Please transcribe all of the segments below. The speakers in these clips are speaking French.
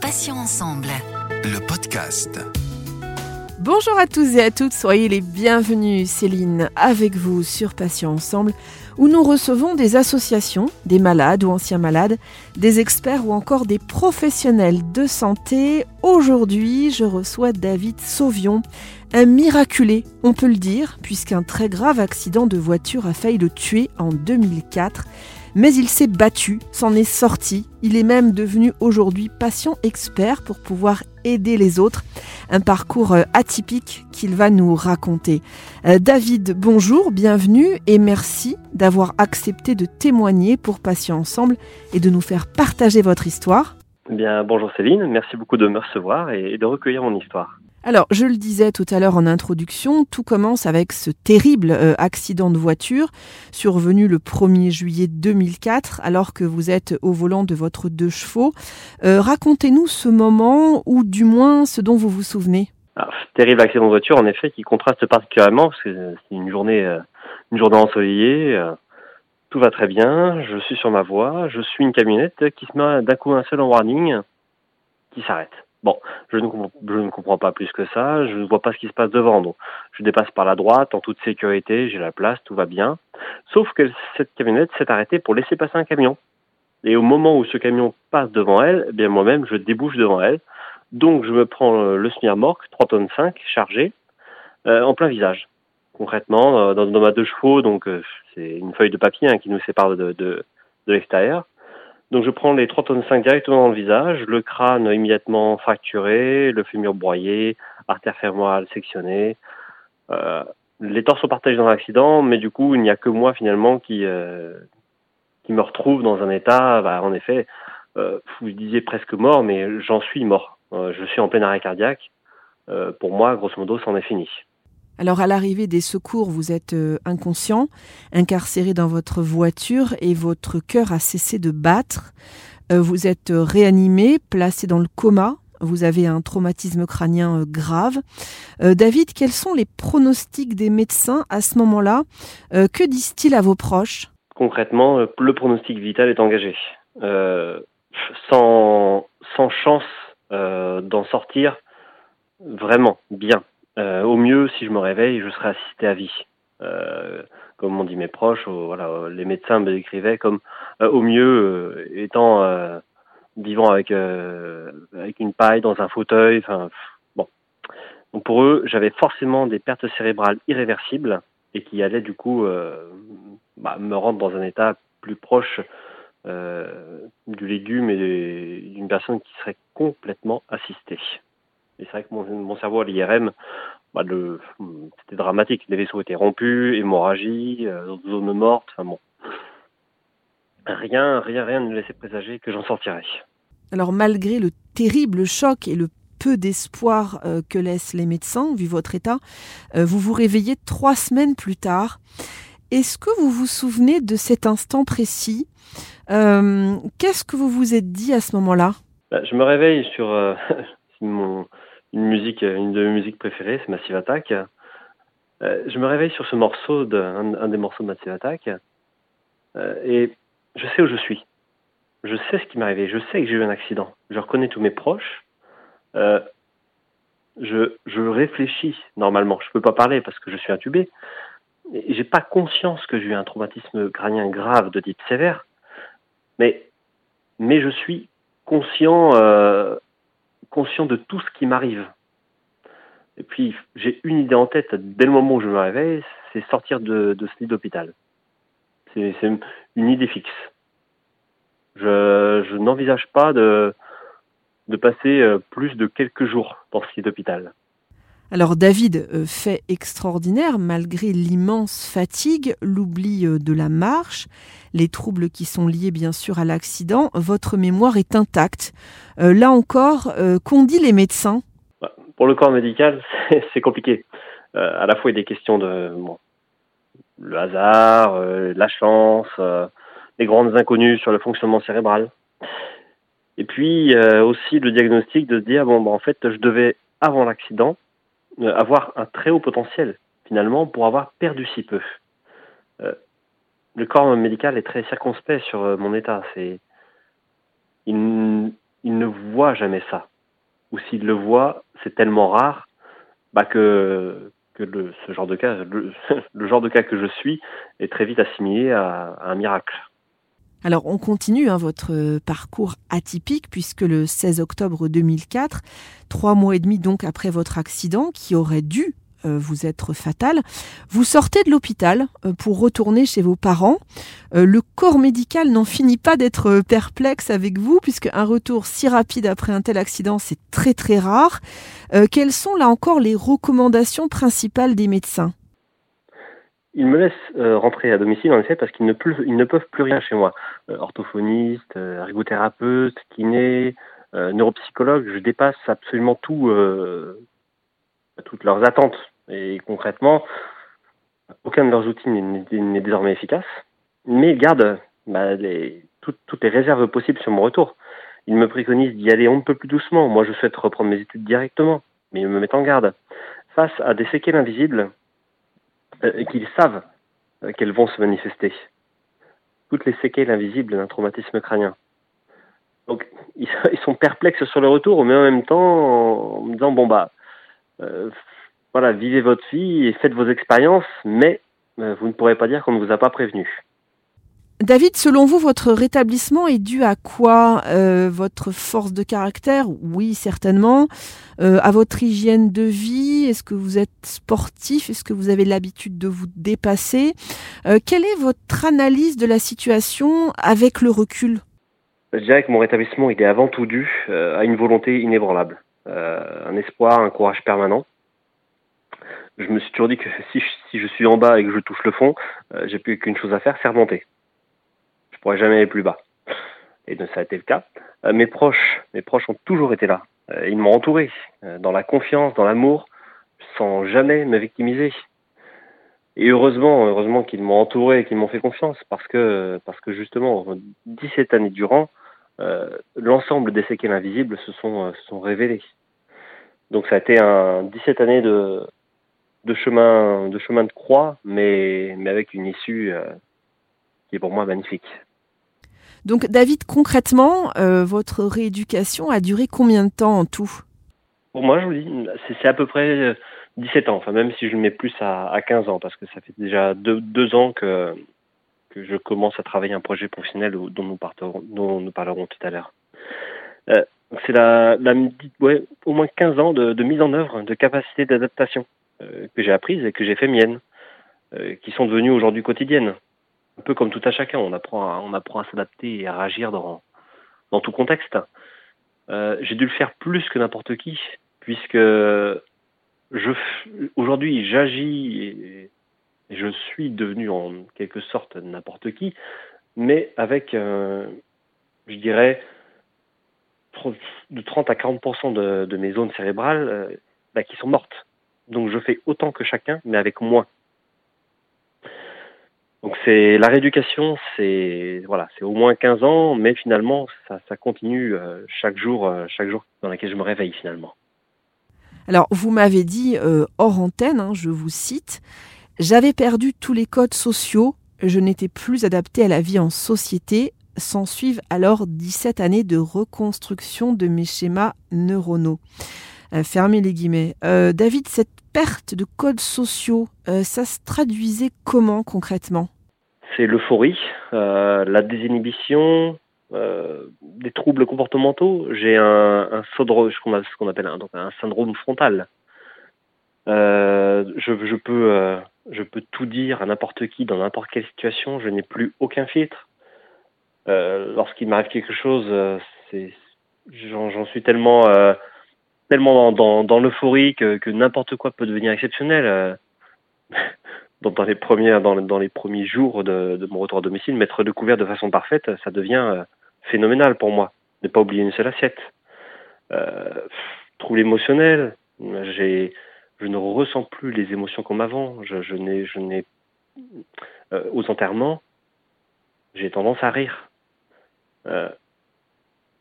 Passions ensemble. Le podcast. Bonjour à tous et à toutes, soyez les bienvenus. Céline avec vous sur Patients Ensemble, où nous recevons des associations, des malades ou anciens malades, des experts ou encore des professionnels de santé. Aujourd'hui, je reçois David Sauvion, un miraculé, on peut le dire, puisqu'un très grave accident de voiture a failli le tuer en 2004 mais il s'est battu, s'en est sorti. Il est même devenu aujourd'hui patient expert pour pouvoir aider les autres. Un parcours euh, atypique qu'il va nous raconter. Euh, David, bonjour, bienvenue et merci d'avoir accepté de témoigner pour Patients Ensemble et de nous faire partager votre histoire. Eh bien, bonjour Céline, merci beaucoup de me recevoir et de recueillir mon histoire. Alors, je le disais tout à l'heure en introduction, tout commence avec ce terrible euh, accident de voiture survenu le 1er juillet 2004 alors que vous êtes au volant de votre deux chevaux. Euh, racontez-nous ce moment ou du moins ce dont vous vous souvenez. Alors, terrible accident de voiture en effet qui contraste particulièrement parce que c'est une journée, euh, une journée ensoleillée. tout va très bien, je suis sur ma voie, je suis une camionnette qui se met d'un coup un seul en warning qui s'arrête. Bon, je ne, comprends pas plus que ça, je ne vois pas ce qui se passe devant. Donc, je dépasse par la droite en toute sécurité, j'ai la place, tout va bien. Sauf que cette camionnette s'est arrêtée pour laisser passer un camion. Et au moment où ce camion passe devant elle, eh bien moi-même, je débouche devant elle. Donc, je me prends le semi-remorque, 3 tonnes 5, chargé, euh, en plein visage. Concrètement, dans, dans ma deux chevaux, donc euh, c'est une feuille de papier hein, qui nous sépare de, de l'extérieur. Donc je prends les 3 tonnes 5 directement dans le visage, le crâne immédiatement fracturé, le fémur broyé, artère fémorale sectionnée. Euh, les torses sont partagés dans l'accident, mais du coup il n'y a que moi finalement qui euh, me retrouve dans un état, bah, en effet, euh, vous disiez presque mort, mais j'en suis mort. Euh, je suis en plein arrêt cardiaque. Pour moi, grosso modo, c'en est fini. Alors à l'arrivée des secours, vous êtes euh, inconscient, incarcéré dans votre voiture et votre cœur a cessé de battre. Euh, vous êtes réanimé, placé dans le coma. Vous avez un traumatisme crânien euh, grave. David, quels sont les pronostics des médecins à ce moment-là? Que disent-ils à vos proches? Concrètement, le pronostic vital est engagé. sans chance d'en sortir vraiment bien. Euh, au mieux, si je me réveille, je serai assisté à vie. Euh, comme m'ont dit mes proches, voilà, les médecins me décrivaient comme euh, au mieux étant vivant avec avec une paille dans un fauteuil. Enfin, bon. Donc pour eux, j'avais forcément des pertes cérébrales irréversibles et qui allaient du coup bah, me rendre dans un état plus proche du légume et d'une personne qui serait complètement assistée. Et c'est vrai que mon, mon cerveau à l'IRM, bah, c'était dramatique. Les vaisseaux étaient rompus, hémorragie, euh, zone morte, enfin bon. Rien, rien, rien ne laissait présager que j'en sortirais. Alors malgré le terrible choc et le peu d'espoir euh, que laissent les médecins, vu votre état, euh, vous vous réveillez trois semaines plus tard. Est-ce que vous vous souvenez de cet instant précis? Euh, Qu'est-ce que vous vous êtes dit à ce moment-là? Bah, Je me réveille sur mon, une musique, une de mes musiques préférées, c'est Massive Attack. Euh, je me réveille sur ce morceau, de, un, des morceaux de Massive Attack, euh, et je sais où je suis. Je sais ce qui m'est arrivé. Je sais que j'ai eu un accident. Je reconnais tous mes proches. Euh, je, je réfléchis normalement. Je peux pas parler parce que je suis intubé. J'ai pas conscience que j'ai eu un traumatisme crânien grave de type sévère, mais mais je suis conscient euh, conscient de tout ce qui m'arrive. Et puis, j'ai une idée en tête dès le moment où je me réveille, c'est sortir de, ce lit d'hôpital. C'est une idée fixe. Je, n'envisage pas de, de passer euh, plus de quelques jours dans ce lit d'hôpital. Alors David, euh, fait extraordinaire, malgré l'immense fatigue, l'oubli euh, de la marche, les troubles qui sont liés bien sûr à l'accident, votre mémoire est intacte. Euh, là encore, qu'ont dit les médecins? Bah, Pour le corps médical, c'est compliqué. à la fois, il y a des questions de le hasard, la chance, les grandes inconnues sur le fonctionnement cérébral. Et puis aussi le diagnostic de se dire, bon, bah, en fait, je devais, avant l'accident, euh, avoir un très haut potentiel finalement pour avoir perdu si peu. Euh, le corps médical est très circonspect sur euh, mon état. C'est il, ne voit jamais ça. Ou s'il le voit, c'est tellement rare bah, que, le, ce genre de cas, le, genre de cas que je suis est très vite assimilé à un miracle. Alors on continue hein, votre parcours atypique puisque le 16 octobre 2004, trois mois et demi donc après votre accident qui aurait dû euh, vous être fatal, vous sortez de l'hôpital euh, pour retourner chez vos parents. Euh, le corps médical n'en finit pas d'être perplexe avec vous puisque un retour si rapide après un tel accident c'est très très rare. quelles sont là encore les recommandations principales des médecins? Ils me laissent euh, rentrer à domicile en effet parce qu'ils ne, peuvent plus rien chez moi. Euh, orthophoniste, euh, ergothérapeute, kiné, neuropsychologue, je dépasse absolument tout, toutes leurs attentes. Et concrètement, aucun de leurs outils n'est désormais efficace. Mais ils gardent bah, les, tout, toutes les réserves possibles sur mon retour. Ils me préconisent d'y aller on ne peut plus doucement. Moi, je souhaite reprendre mes études directement, mais ils me mettent en garde. Face à des séquelles invisibles, euh, qu'ils savent euh, qu'elles vont se manifester. Toutes les séquelles invisibles d'un traumatisme crânien. Donc ils, sont perplexes sur le retour, mais en même temps en me disant bon bah euh, voilà, vivez votre vie et faites vos expériences, mais vous ne pourrez pas dire qu'on ne vous a pas prévenu. David, selon vous, votre rétablissement est dû à quoi euh, Votre force de caractère? Oui, certainement. Euh, à votre hygiène de vie? Est-ce que vous êtes sportif? Est-ce que vous avez l'habitude de vous dépasser? Euh, Quelle est votre analyse de la situation avec le recul? Je dirais que mon rétablissement il est avant tout dû à une volonté inébranlable, un espoir, un courage permanent. Je me suis toujours dit que si je, suis en bas et que je touche le fond, j'ai plus qu'une chose à faire, c'est remonter pourrais jamais aller plus bas. Et ça a été le cas. Euh, mes proches, mes proches ont toujours été là. Euh, ils m'ont entouré euh, dans la confiance, dans l'amour, sans jamais me victimiser. Et heureusement, heureusement qu'ils m'ont entouré et qu'ils m'ont fait confiance, parce que, parce que justement, 17 années durant, l'ensemble des séquelles invisibles se sont, se révélées. Donc ça a été un 17 années de, chemin, de croix, mais avec une issue qui est pour moi magnifique. Donc David, concrètement, euh, votre rééducation a duré combien de temps en tout? Pour moi, je vous dis, c'est à peu près 17 euh, ans, enfin même si je mets plus à, 15 ans, parce que ça fait déjà deux, ans que, je commence à travailler un projet professionnel dont nous, dont nous parlerons tout à l'heure. Euh, c'est la, la ouais, au moins 15 ans de, mise en œuvre de capacités d'adaptation que j'ai apprises et que j'ai fait miennes, qui sont devenues aujourd'hui quotidiennes un peu comme tout à chacun, on apprend à, on apprend à s'adapter et à réagir dans, dans tout contexte. Euh, j'ai dû le faire plus que n'importe qui, puisque je aujourd'hui j'agis et, je suis devenu en quelque sorte n'importe qui, mais avec, euh, je dirais, de 30 à 40% de, de, mes zones cérébrales euh, bah, qui sont mortes. Donc je fais autant que chacun, mais avec moins. Donc c'est la rééducation, c'est voilà, c'est au moins 15 ans, mais finalement ça, continue euh, chaque jour, euh, chaque jour dans lequel je me réveille finalement. Alors vous m'avez dit euh, hors antenne, hein, je vous cite, j'avais perdu tous les codes sociaux, je n'étais plus adapté à la vie en société. S'en suivent alors 17 années de reconstruction de mes schémas neuronaux. fermez les guillemets. David, cette perte de codes sociaux, ça se traduisait comment concrètement? C'est l'euphorie, euh, la désinhibition, euh, des troubles comportementaux. J'ai un, syndrome, ce qu'on appelle un, syndrome frontal. Euh, je, peux, je peux tout dire à n'importe qui dans n'importe quelle situation. Je n'ai plus aucun filtre. Lorsqu'il m'arrive quelque chose, j'en suis tellement, tellement dans, l'euphorie que n'importe quoi peut devenir exceptionnel dans les premiers jours de, mon retour à domicile, mettre le couvert de façon parfaite, ça devient euh, phénoménal pour moi. Ne pas oublier une seule assiette. Euh, trouble émotionnel, je ne ressens plus les émotions comme avant. Euh, aux enterrements, j'ai tendance à rire. Euh,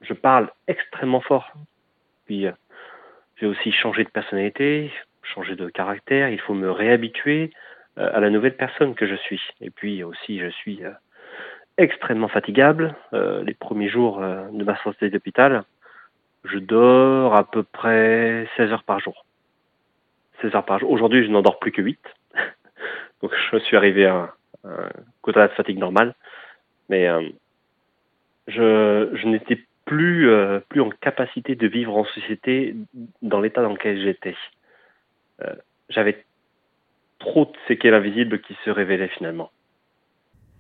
je parle extrêmement fort. Puis j'ai aussi changé de personnalité, changé de caractère. Il faut me réhabituer. Euh, à la nouvelle personne que je suis. Et puis aussi, je suis, euh, extrêmement fatigable. les premiers jours de ma sortie d'hôpital, je dors à peu près 16 heures par jour. 16 heures par jour. Aujourd'hui, je n'en dors plus que 8. Donc, je suis arrivé à un quota de fatigue normal. Mais je, je n'étais plus, plus en capacité de vivre en société dans l'état dans lequel j'étais. J'avais trop de séquelles invisibles qui se révélaient finalement.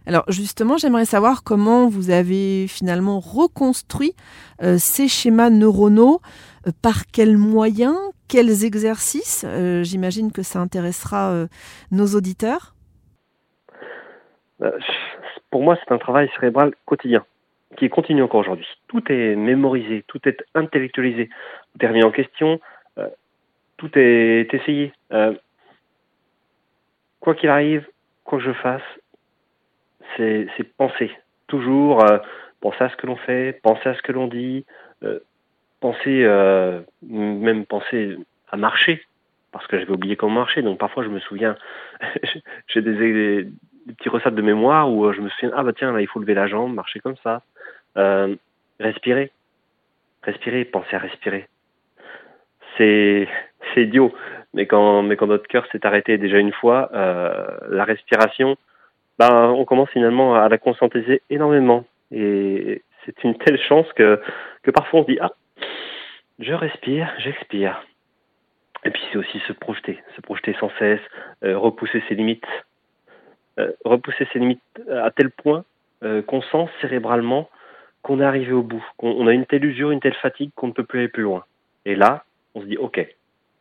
Alors justement, j'aimerais savoir comment vous avez finalement reconstruit euh, ces schémas neuronaux, euh, par quels moyens, quels exercices. Euh, j'imagine que ça intéressera nos auditeurs. Pour moi, c'est un travail cérébral quotidien qui continue encore aujourd'hui. Tout est mémorisé, tout est intellectualisé, tout est remis en question, tout est essayé quoi qu'il arrive, quoi que je fasse, c'est penser. Toujours euh, penser à ce que l'on fait, penser à ce que l'on dit, euh, penser, euh, même penser à marcher, parce que j'avais oublié comment marcher. Donc parfois je me souviens, j'ai des, petits recettes de mémoire où je me souviens, ah bah tiens, là il faut lever la jambe, marcher comme ça. respirer. Respirer, penser à respirer. C'est idiot. Mais quand, notre cœur s'est arrêté déjà une fois, euh, la respiration, ben, on commence finalement à la conscientiser énormément. Et c'est une telle chance que, parfois on se dit, ah, je respire, j'expire. Et puis c'est aussi se projeter, se projeter sans cesse, euh, repousser ses limites. Euh, repousser ses limites à tel point qu'on sent cérébralement qu'on est arrivé au bout, qu'on a une telle usure, une telle fatigue qu'on ne peut plus aller plus loin. Et là, on se dit, ok,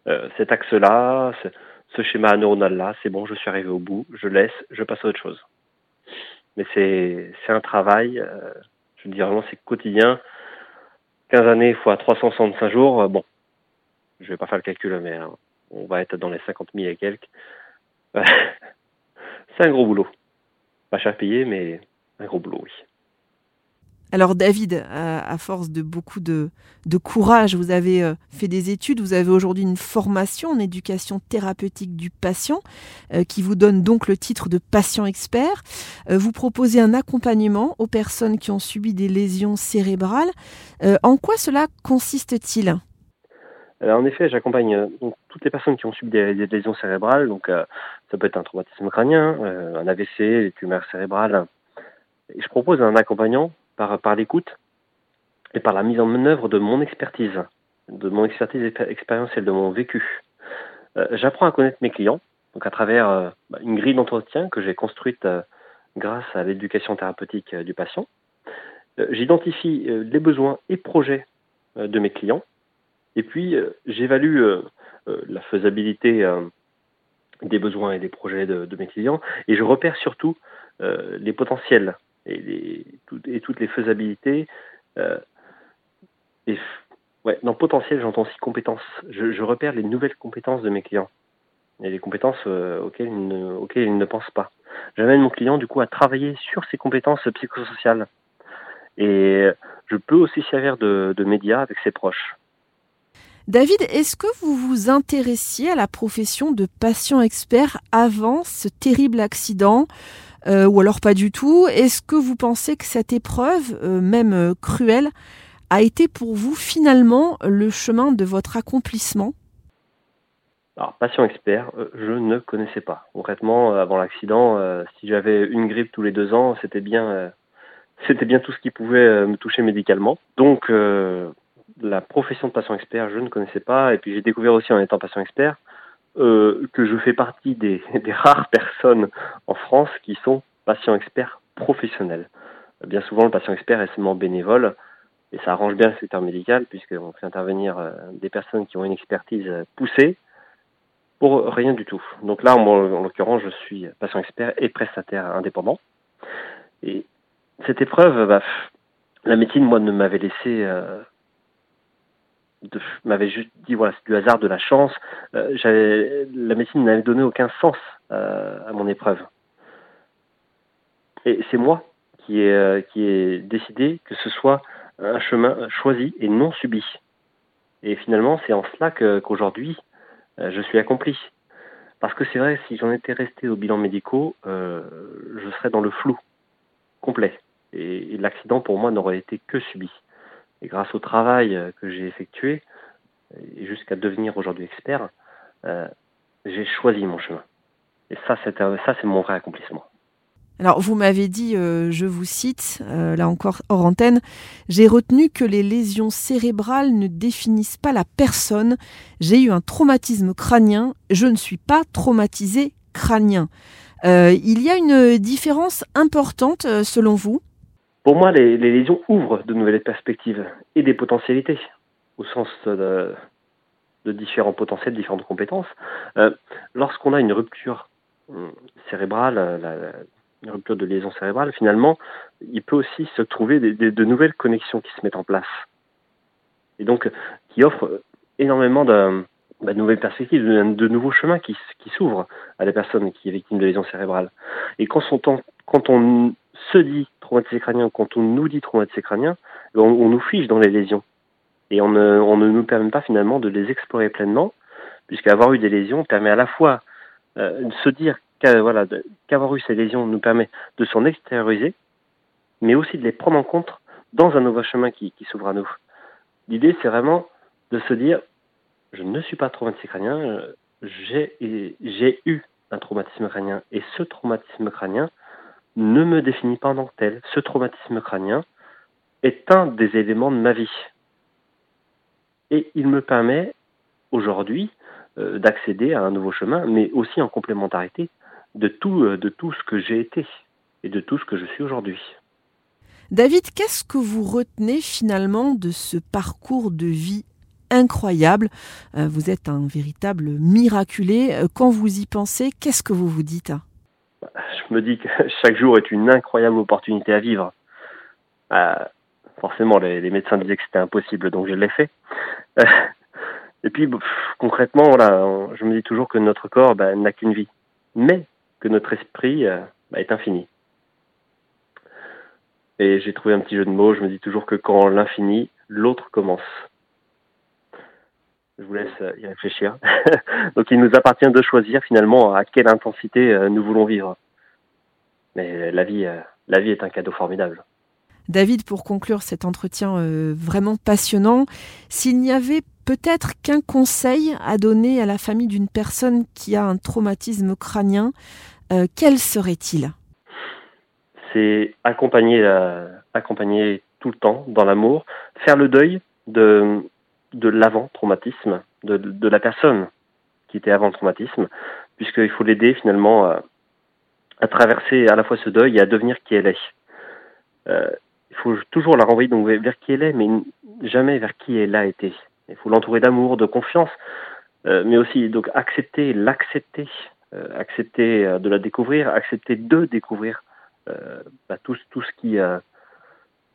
euh, cet axe-là, ce, schéma neuronal-là, c'est bon, je suis arrivé au bout, je laisse, je passe à autre chose. Mais c'est un travail, euh, je dis vraiment, c'est quotidien. 15 années fois 365 jours, euh, bon, je vais pas faire le calcul, mais on va être dans les 50 000 et quelques. c'est un gros boulot. Pas cher payé, mais un gros boulot, oui. Alors David, à, force de beaucoup de, courage, vous avez euh, fait des études, vous avez aujourd'hui une formation en éducation thérapeutique du patient euh, qui vous donne donc le titre de patient expert. Euh, vous proposez un accompagnement aux personnes qui ont subi des lésions cérébrales. en quoi cela consiste-t-il? En effet, j'accompagne toutes les personnes qui ont subi des, lésions cérébrales, donc ça peut être un traumatisme crânien, un AVC, des tumeurs cérébrales. Je propose un accompagnant par, l'écoute et par la mise en œuvre de mon expertise, de mon expertise expérientielle, de mon vécu. Euh, j'apprends à connaître mes clients, donc à travers euh, bah, une grille d'entretien que j'ai construite euh, grâce à l'éducation thérapeutique du patient. J'identifie les besoins et projets de mes clients, et puis j'évalue la faisabilité des besoins et des projets de, mes clients, et je repère surtout les potentiels et, toutes les faisabilités. Euh, ouais, dans potentiel, j'entends aussi compétences. Je, repère les nouvelles compétences de mes clients et les compétences euh, auxquelles, ils ne, ils ne pensent pas. J'amène mon client du coup à travailler sur ses compétences psychosociales. Et je peux aussi servir de, de média avec ses proches. David, est-ce que vous vous intéressiez à la profession de patient expert avant ce terrible accident? Euh, ou alors pas du tout. Est-ce que vous pensez que cette épreuve, euh, même euh, cruelle, a été pour vous finalement le chemin de votre accomplissement? Alors, patient expert, je ne connaissais pas. Concrètement, avant l'accident, si j'avais une grippe tous les deux ans, c'était bien, c'était bien tout ce qui pouvait me toucher médicalement. Donc, la profession de patient expert, je ne connaissais pas. Et puis, j'ai découvert aussi en étant patient expert euh, que je fais partie des, des, rares personnes en France qui sont patients experts professionnels. Bien souvent, le patient expert est seulement bénévole, et ça arrange bien le secteur médical, puisqu'on fait intervenir euh, des personnes qui ont une expertise poussée pour rien du tout. Donc là, en, l'occurrence, je suis patient expert et prestataire indépendant. Et cette épreuve, bah, la médecine, moi, ne m'avait laissé euh, m'avait juste dit voilà c'est du hasard de la chance euh, la médecine n'avait donné aucun sens euh, à mon épreuve et c'est moi qui ai euh, qui ai décidé que ce soit un chemin choisi et non subi et finalement c'est en cela qu'aujourd'hui je suis accompli parce que c'est vrai si j'en étais resté au bilan médicaux je serais dans le flou complet. Et, l'accident, pour moi, n'aurait été que subi. Et grâce au travail que j'ai effectué, jusqu'à devenir aujourd'hui expert, j'ai choisi mon chemin. Et ça, c'est mon vrai accomplissement. Alors, vous m'avez dit, euh, je vous cite, euh, là encore hors antenne, j'ai retenu que les lésions cérébrales ne définissent pas la personne. J'ai eu un traumatisme crânien. Je ne suis pas traumatisé crânien. Euh, il y a une différence importante selon vous? Pour moi, les, lésions ouvrent de nouvelles perspectives et des potentialités, au sens de, de différents potentiels, différentes compétences. Lorsqu'on a une rupture cérébrale, la, une rupture de liaison cérébrale, finalement, il peut aussi se trouver de nouvelles connexions qui se mettent en place. Et donc, qui offrent énormément de, bah, nouvelles perspectives, de, nouveaux chemins qui, s'ouvrent à la personne qui est victime de lésion cérébrale. Et quand, quand on se dit traumatisé crânien, quand on nous dit traumatisé crânien, on, nous fiche dans les lésions. Et on ne, on ne, nous permet pas finalement de les explorer pleinement, puisqu'avoir eu des lésions permet à la fois euh, de se dire voilà, qu'avoir eu ces lésions nous permet de s'en extérioriser, mais aussi de les prendre en compte dans un nouveau chemin qui, s'ouvre à nous. L'idée, c'est vraiment de se dire, je ne suis pas traumatisé crânien, euh, j'ai eu un traumatisme crânien, et ce traumatisme crânien ne me définit pas en tant que tel. Ce traumatisme crânien est un des éléments de ma vie. Et il me permet aujourd'hui euh, d'accéder à un nouveau chemin, mais aussi en complémentarité de tout, euh, de tout ce que j'ai été et de tout ce que je suis aujourd'hui. David, qu'est-ce que vous retenez finalement de ce parcours de vie incroyable? Euh, Vous êtes un véritable miraculé. Quand vous y pensez, qu'est-ce que vous vous dites? Je me dis que chaque jour est une incroyable opportunité à vivre. forcément, les, médecins disaient que c'était impossible, donc je l'ai fait. et puis, concrètement, voilà, je me dis toujours que notre corps bah, n'a qu'une vie. Mais que notre esprit euh, bah, est infini. Et j'ai trouvé un petit jeu de mots, je me dis toujours que quand l'infini, l'autre commence. Je vous laisse euh, y réfléchir. Donc il nous appartient de choisir finalement à quelle intensité euh, nous voulons vivre. Mais la vie, la vie est un cadeau formidable. David, pour conclure cet entretien vraiment passionnant, s'il n'y avait peut-être qu'un conseil à donner à la famille d'une personne qui a un traumatisme crânien, euh, quel serait-il? C'est accompagner, accompagner tout le temps dans l'amour, faire le deuil de, de l'avant-traumatisme, de, la personne qui était avant traumatisme, puisqu'il faut l'aider finalement à, traverser à la fois ce deuil et à devenir qui elle est. Euh, il faut toujours la renvoyer donc vers qui elle est, mais jamais vers qui elle a été. Il faut l'entourer d'amour, de confiance, euh, mais aussi donc accepter, l'accepter, euh, accepter euh, de la découvrir, accepter de découvrir euh, bah, tout, tout, ce qui,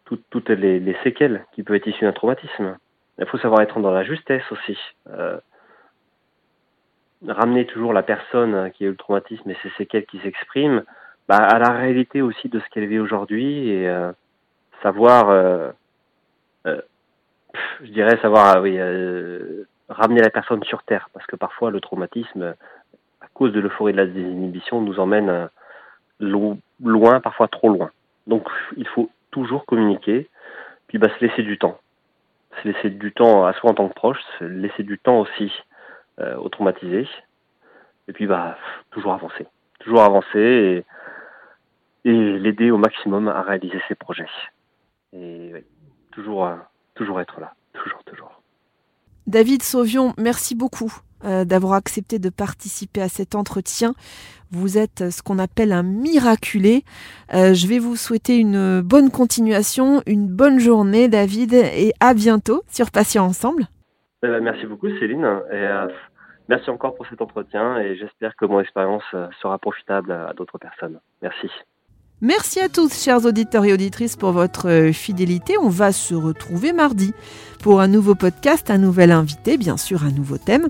toutes les, les, séquelles qui peuvent être issues d'un traumatisme. Il faut savoir être dans la justesse aussi. ramener toujours la personne qui a eu le traumatisme et ses séquelles qui s'expriment bah, à la réalité aussi de ce qu'elle vit aujourd'hui et savoir, je dirais savoir, oui, ramener la personne sur terre parce que parfois le traumatisme cause de l'euphorie de la désinhibition, nous emmène euh, loin, parfois trop loin. Donc il faut toujours communiquer, puis bah, se laisser du temps. Se laisser du temps à soi en tant que proche, se laisser du temps aussi euh, aux traumatisés, et puis bah, toujours avancer. Toujours avancer et, l'aider au maximum à réaliser ses projets. Et toujours, euh, toujours être là, toujours, toujours. David Sauvion, merci beaucoup euh, d'avoir accepté de participer à cet entretien. Vous êtes ce qu'on appelle un miraculé. Euh, je vais vous souhaiter une bonne continuation, une bonne journée, David, et à bientôt sur Patient Ensemble. Eh ben, merci beaucoup, Céline. Et, euh, merci encore pour cet entretien et j'espère que mon expérience sera profitable à d'autres personnes. Merci. Merci à tous, chers auditeurs et auditrices, pour votre euh, fidélité. On va se retrouver mardi pour un nouveau podcast, un nouvel invité, bien sûr un nouveau thème.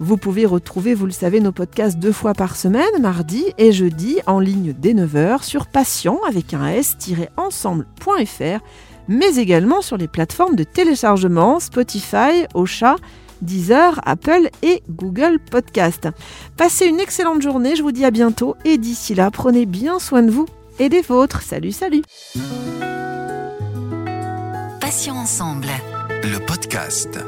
Vous pouvez retrouver, vous le savez, nos podcasts deux fois par semaine, mardi et jeudi, en ligne dès 9h sur patient avec un s-ensemble.fr, mais également sur les plateformes de téléchargement Spotify, Ocha, Deezer, Apple et Google Podcast. Passez une excellente journée, je vous dis à bientôt et d'ici là, prenez bien soin de vous et des vôtres. Salut, salut Passions ensemble. Le podcast.